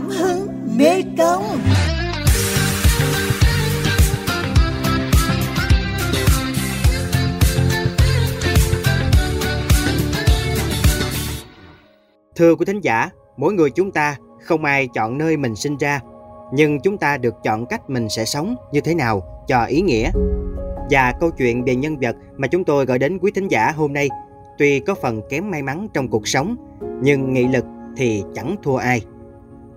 Cảm hứng mê công Thưa quý thính giả, mỗi người chúng ta không ai chọn nơi mình sinh ra, nhưng chúng ta được chọn cách mình sẽ sống như thế nào cho ý nghĩa. Và câu chuyện về nhân vật mà chúng tôi gửi đến quý thính giả hôm nay tuy có phần kém may mắn trong cuộc sống, nhưng nghị lực thì chẳng thua ai.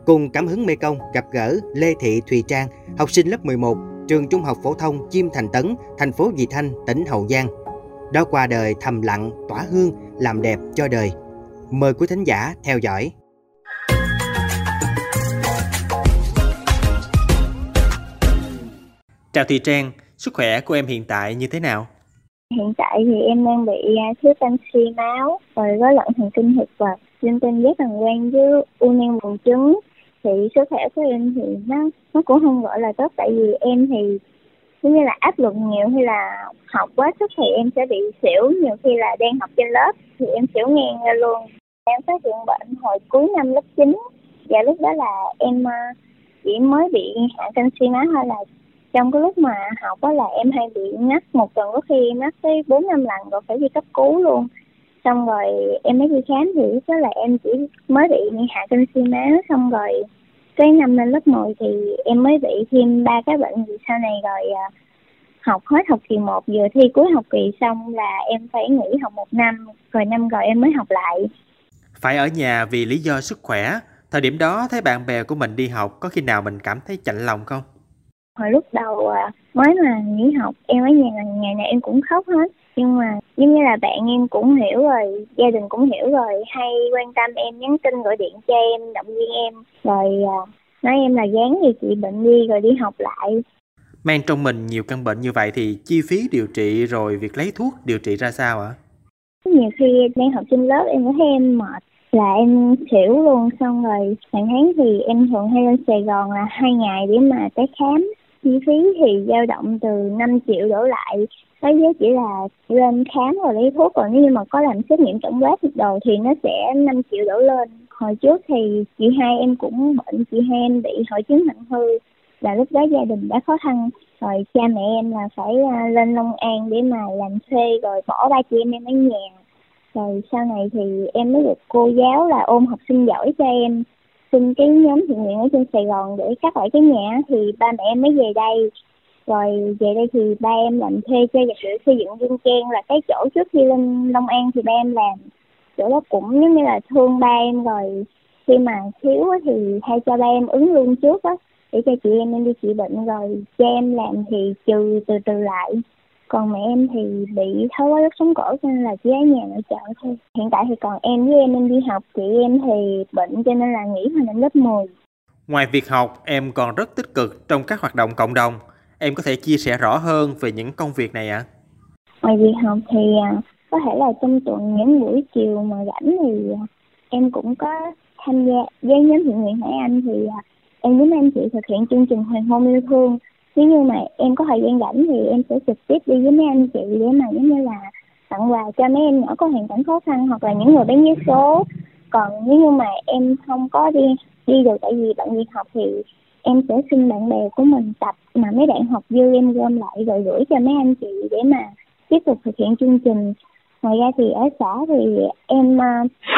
Cùng cảm hứng Mê Công gặp gỡ Lê Thị Thùy Trang, học sinh lớp 11, trường Trung học phổ thông Chim Thành Tấn, thành phố Vị Thanh, tỉnh Hậu Giang. Đó qua đời thầm lặng, tỏa hương, làm đẹp cho đời. Mời quý thính giả theo dõi. Chào Thùy Trang, sức khỏe của em hiện tại như thế nào? Hiện tại thì em đang bị à, thiếu canxi máu rồi rối loạn thần kinh thực vật, linh tinh ghép bằng quan với u nang buồng trứng. Thì sức khỏe của em thì nó nó cũng không gọi là tốt. Tại vì em thì giống như là áp lực nhiều hay là học quá sức thì em sẽ bị xỉu. Nhiều khi là đang học trên lớp thì em xỉu ngang ra luôn. Em phát hiện bệnh hồi cuối năm lớp 9 và lúc đó là em ờ, chỉ mới bị hạ canxi má thôi là trong cái lúc mà học đó là em hay bị ngắt một tuần. Có khi em ngắt tới bốn năm lần rồi phải đi cấp cứu luôn xong rồi em mới đi khám thì lúc đó là em chỉ mới bị hạ canxi máu xong rồi cái năm lên lớp 10 thì em mới bị thêm ba cái bệnh gì sau này rồi à, học hết học kỳ 1 vừa thi cuối học kỳ xong là em phải nghỉ học một năm rồi năm rồi em mới học lại. Phải ở nhà vì lý do sức khỏe. Thời điểm đó thấy bạn bè của mình đi học có khi nào mình cảm thấy chạnh lòng không? Hồi lúc đầu à, mới mà nghỉ học em ở nhà ngày nào em cũng khóc hết nhưng mà giống như là bạn em cũng hiểu rồi gia đình cũng hiểu rồi hay quan tâm em nhắn tin gọi điện cho em động viên em. Rồi à, nói em là dáng gì chị bệnh đi rồi đi học lại. Mang trong mình nhiều căn bệnh như vậy thì chi phí điều trị rồi việc lấy thuốc điều trị ra sao ạ? Nhiều khi đang học trên lớp em thấy em mệt là em xỉu luôn. Xong rồi hàng tháng thì em thường hay lên Sài Gòn là hai ngày để mà tới khám chi phí thì dao động từ 5 triệu đổ lại đối với chỉ là lên khám rồi lấy thuốc còn nếu như mà có làm xét nghiệm tổng quát đồ thì nó sẽ 5 triệu đổ lên. Hồi trước thì chị hai em cũng bệnh, chị hai em bị hội chứng nặng hư là lúc đó gia đình đã khó khăn. Rồi cha mẹ em là phải à, lên Long An để mà làm thuê rồi bỏ ba chị em em ở nhà. Rồi sau này thì em mới được cô giáo là ôm học sinh giỏi cho em xin cái nhóm thiện nguyện ở trên Sài Gòn để cắt lại cái nhà thì ba mẹ em mới về đây. Rồi về đây thì ba em làm thuê cho vật liệu xây dựng Dương Trang là cái chỗ trước khi lên Long An thì ba em làm. Chỗ đó cũng giống như là thương ba em rồi. Khi mà thiếu thì hay cho ba em ứng luôn trước á, để cho chị em em đi trị bệnh. Rồi cho em làm thì trừ, từ từ lại còn mẹ em thì bị thói hóa rất sống cổ cho nên là chỉ ở nhà nội trợ thôi. Hiện tại thì còn em với em em đi học. Chị em thì bệnh cho nên là nghỉ hoàn đến lớp 10 ngoài việc học em còn rất tích cực trong các hoạt động cộng đồng. Em có thể chia sẻ rõ hơn về những công việc này ạ? À? ngoài việc học thì à, có thể là trong tuần những buổi chiều mà rảnh thì à, em cũng có tham gia với nhóm thiện nguyện Hải Anh thì à, em với anh chị thực hiện chương trình hoàng hôn yêu thương nếu như mà em có thời gian rảnh thì em sẽ trực tiếp đi với mấy anh chị để mà giống như là tặng quà cho mấy em nhỏ có hoàn cảnh khó khăn hoặc là những người bán vé số. Còn nếu như mà em không có đi đi được tại vì bạn việc học thì em sẽ xin bạn bè của mình tập mà mấy bạn học dư em gom lại rồi gửi cho mấy anh chị để mà tiếp tục thực hiện chương trình. Ngoài ra thì ở xã thì em ờ,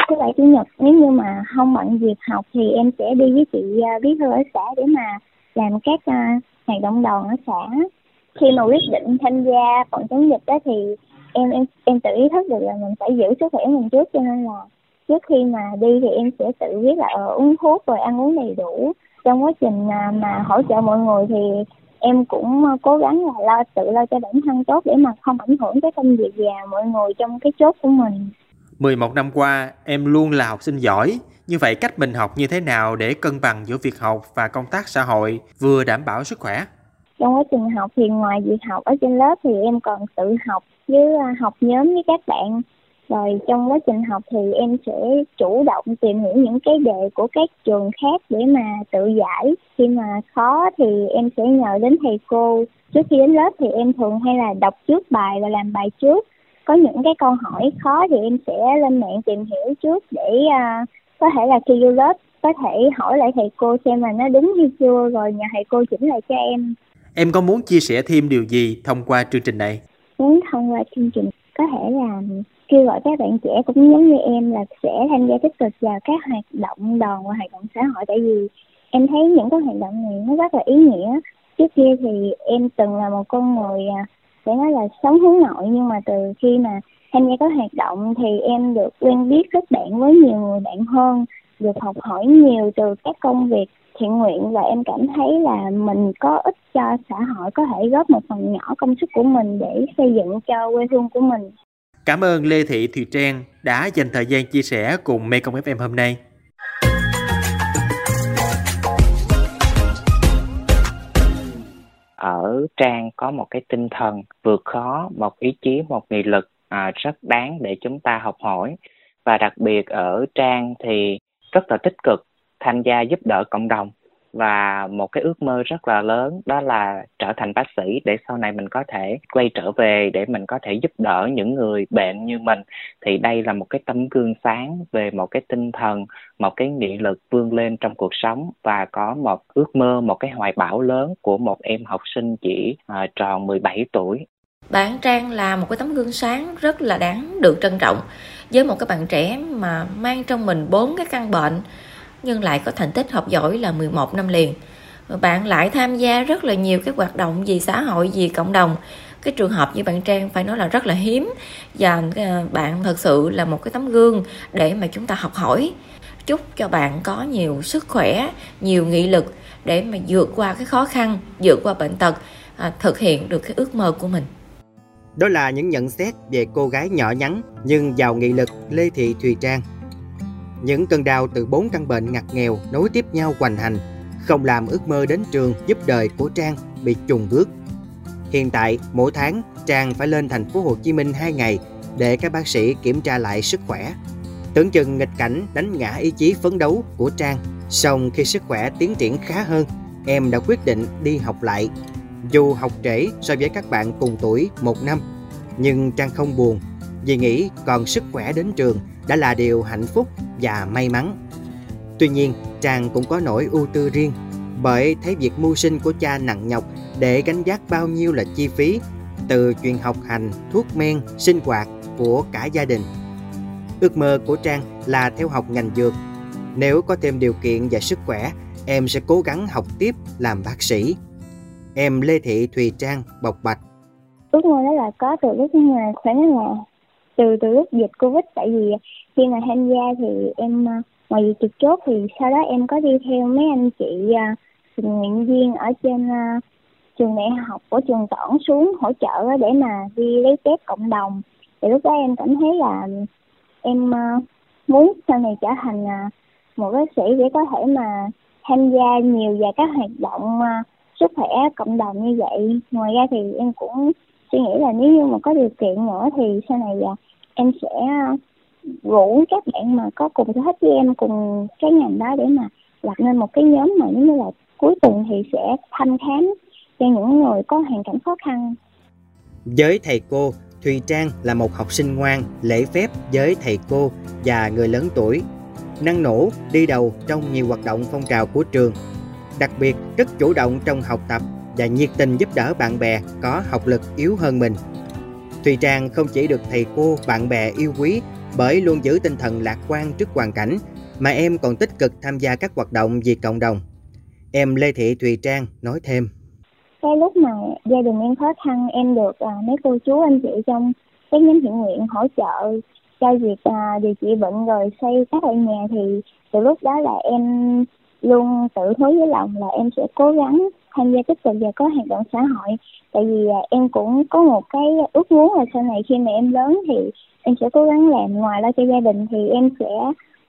thứ bảy, chủ nhật, nếu như mà không bận việc học thì em sẽ đi với chị ờ, bí thư ở xã để mà làm các ờ, ngày hoạt động đoàn ở xã khi mà quyết định tham gia phòng chống dịch đó thì em em em tự ý thức được là mình phải giữ sức khỏe mình trước cho nên là trước khi mà đi thì em sẽ tự biết là uh, uống thuốc rồi ăn uống đầy đủ trong quá trình mà, mà hỗ trợ mọi người thì em cũng ờ, cố gắng là lo tự lo cho bản thân tốt để mà không ảnh hưởng tới công việc và mọi người trong cái chốt của mình. 11 năm qua, em luôn là học sinh giỏi. Như vậy cách mình học như thế nào để cân bằng giữa việc học và công tác xã hội vừa đảm bảo sức khỏe? Trong quá trình học thì ngoài việc học ở trên lớp thì em còn tự học với à, học nhóm với các bạn rồi trong quá trình học thì em sẽ chủ động tìm hiểu những cái đề của các trường khác để mà tự giải khi mà khó thì em sẽ nhờ đến thầy cô trước khi đến lớp thì em thường hay là đọc trước bài và làm bài trước có những cái câu hỏi khó thì em sẽ lên mạng tìm hiểu trước để uh, có thể là khi vô lớp có thể hỏi lại thầy cô xem là nó đúng hay chưa rồi nhờ thầy cô chỉnh lại cho em. Em có muốn chia sẻ thêm điều gì thông qua chương trình này? Muốn thông qua chương trình có thể là kêu gọi các bạn trẻ cũng giống như em là sẽ tham gia tích cực vào các hoạt động đoàn và hoạt động xã hội tại vì em thấy những cái hoạt động này nó rất là ý nghĩa trước kia thì em từng là một con người à, sẽ nói là sống hướng nội, nhưng mà từ khi mà tham gia các hoạt động thì em được quen biết kết bạn với nhiều người bạn hơn, được học hỏi nhiều từ các công việc thiện nguyện, và em cảm thấy là mình có ích cho xã hội, có thể góp một phần nhỏ công sức của mình để xây dựng cho quê hương của mình. Cảm ơn Lê Thị Thùy Trang đã dành thời gian chia sẻ cùng Mekong FM hôm nay. Ở trang có một cái tinh thần vượt khó một ý chí một nghị lực à, rất đáng để chúng ta học hỏi. Và đặc biệt ở trang thì rất là tích cực tham gia giúp đỡ cộng đồng và một cái ước mơ rất là lớn đó là trở thành bác sĩ để sau này mình có thể quay trở về để mình có thể giúp đỡ những người bệnh như mình. Thì đây là một cái tấm gương sáng về một cái tinh thần một cái nghị lực vươn lên trong cuộc sống và có một ước mơ một cái hoài bão lớn của một em học sinh chỉ uh, tròn 17 tuổi. Bạn Trang là một cái tấm gương sáng rất là đáng được trân trọng. Với một cái bạn trẻ mà mang trong mình bốn cái căn bệnh nhưng lại có thành tích học giỏi là 11 năm liền. Bạn lại tham gia rất là nhiều cái hoạt động vì xã hội, vì cộng đồng. Cái trường hợp như bạn Trang phải nói là rất là hiếm và ờ, bạn thật sự là một cái tấm gương để mà chúng ta học hỏi. Chúc cho bạn có nhiều sức khỏe, nhiều nghị lực để mà vượt qua cái khó khăn, vượt qua bệnh tật, à, thực hiện được cái ước mơ của mình. Đó là những nhận xét về cô gái nhỏ nhắn nhưng giàu nghị lực Lê Thị Thùy Trang những cơn đau từ bốn căn bệnh ngặt nghèo nối tiếp nhau hoành hành, không làm ước mơ đến trường giúp đời của Trang bị trùng bước. Hiện tại, mỗi tháng Trang phải lên thành phố Hồ Chí Minh 2 ngày để các bác sĩ kiểm tra lại sức khỏe. Tưởng chừng nghịch cảnh đánh ngã ý chí phấn đấu của Trang, song khi sức khỏe tiến triển khá hơn, em đã quyết định đi học lại. Dù học trễ so với các bạn cùng tuổi một năm, nhưng Trang không buồn vì nghĩ còn sức khỏe đến trường đã là điều hạnh phúc và may mắn. Tuy nhiên, Trang cũng có nỗi ưu tư riêng bởi thấy việc mưu sinh của cha nặng nhọc để gánh vác bao nhiêu là chi phí từ chuyện học hành, thuốc men, sinh hoạt của cả gia đình. Ước mơ của Trang là theo học ngành dược. Nếu có thêm điều kiện và sức khỏe, em sẽ cố gắng học tiếp làm bác sĩ. Em Lê Thị Thùy Trang bộc bạch. Ước mơ đó là có từ lúc mà khoảng là từ từ lúc dịch covid, tại vì khi mà tham gia thì em à, ngoài việc trực chốt thì sau đó em có đi theo mấy anh chị à, tình nguyện viên ở trên à, trường đại học của trường tỏn xuống hỗ trợ để mà đi lấy test cộng đồng. Thì lúc đó em cảm thấy là em muốn sau này trở thành một bác sĩ để có thể mà tham gia nhiều vào các hoạt động sức khỏe cộng đồng như vậy. Ngoài ra thì em cũng suy nghĩ là nếu như mà có điều kiện nữa thì sau này em sẽ rủ các bạn mà có cùng sở thích với em cùng cái ngành đó để mà lập nên một cái nhóm mà giống như là cuối tuần thì sẽ thăm khám cho những người có hoàn cảnh khó khăn. Với thầy cô, Thùy Trang là một học sinh ngoan, lễ phép với thầy cô và người lớn tuổi, năng nổ đi đầu trong nhiều hoạt động phong trào của trường. Đặc biệt rất chủ động trong học tập và nhiệt tình giúp đỡ bạn bè có học lực yếu hơn mình. Thùy Trang không chỉ được thầy cô, bạn bè yêu quý bởi luôn giữ tinh thần lạc quan trước hoàn cảnh, mà em còn tích cực tham gia các hoạt động vì cộng đồng. Em Lê Thị Thùy Trang nói thêm. Cái lúc mà gia đình em khó khăn, em được à, mấy cô chú anh chị trong các nhóm thiện nguyện hỗ trợ cho việc à, điều trị bệnh rồi xây các căn nhà thì từ lúc đó là em luôn tự hứa với lòng là em sẽ cố gắng tham gia tích cực và có hoạt động xã hội tại vì à, em cũng có một cái ước muốn là sau này khi mà em lớn thì em sẽ cố gắng làm ngoài lo cho gia đình thì em sẽ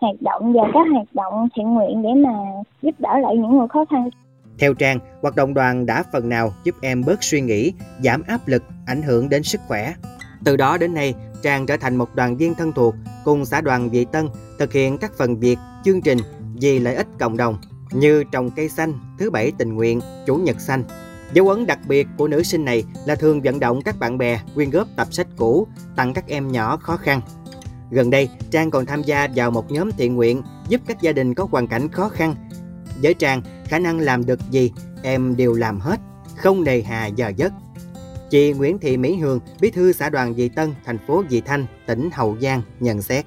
hoạt động và các hoạt động thiện nguyện để mà giúp đỡ lại những người khó khăn. Theo Trang, hoạt động đoàn đã phần nào giúp em bớt suy nghĩ, giảm áp lực, ảnh hưởng đến sức khỏe. Từ đó đến nay, Trang trở thành một đoàn viên thân thuộc cùng xã đoàn Vị Tân thực hiện các phần việc, chương trình vì lợi ích cộng đồng như trồng cây xanh, thứ bảy tình nguyện, chủ nhật xanh. Dấu ấn đặc biệt của nữ sinh này là thường vận động các bạn bè quyên góp tập sách cũ tặng các em nhỏ khó khăn. Gần đây, Trang còn tham gia vào một nhóm thiện nguyện giúp các gia đình có hoàn cảnh khó khăn. Với Trang, khả năng làm được gì, em đều làm hết, không nề hà giờ giấc. Chị Nguyễn Thị Mỹ Hương, bí thư xã đoàn Dị Tân, thành phố Dị Thanh, tỉnh Hậu Giang nhận xét.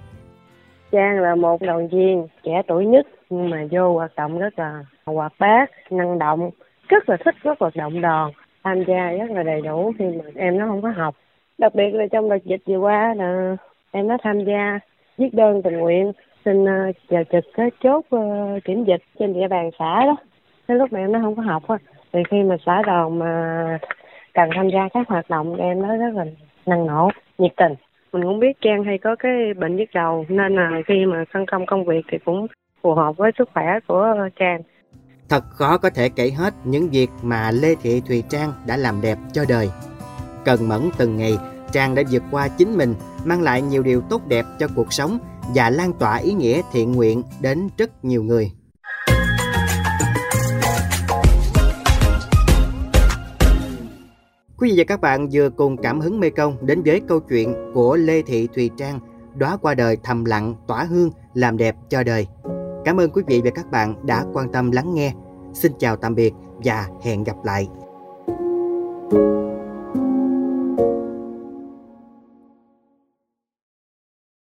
Trang là một đoàn viên trẻ tuổi nhất nhưng mà vô hoạt động rất là hoạt bát, năng động, rất là thích các hoạt động đoàn, tham gia rất là đầy đủ khi mà em nó không có học. Đặc biệt là trong đợt dịch vừa qua là em nó tham gia viết đơn tình nguyện xin ờ, vào trực cái chốt ờ, kiểm dịch trên địa bàn xã đó. Cái lúc mà em nó không có học á, thì khi mà xã đoàn mà cần tham gia các hoạt động em nó rất là năng nổ, nhiệt tình mình cũng biết Trang hay có cái bệnh nhức đầu nên là khi mà phân công công việc thì cũng phù hợp với sức khỏe của Trang. Thật khó có thể kể hết những việc mà Lê Thị Thùy Trang đã làm đẹp cho đời. Cần mẫn từng ngày, Trang đã vượt qua chính mình, mang lại nhiều điều tốt đẹp cho cuộc sống và lan tỏa ý nghĩa thiện nguyện đến rất nhiều người. Quý vị và các bạn vừa cùng cảm hứng Mê Công đến với câu chuyện của Lê Thị Thùy Trang, đóa qua đời thầm lặng, tỏa hương, làm đẹp cho đời. Cảm ơn quý vị và các bạn đã quan tâm lắng nghe. Xin chào tạm biệt và hẹn gặp lại. thank you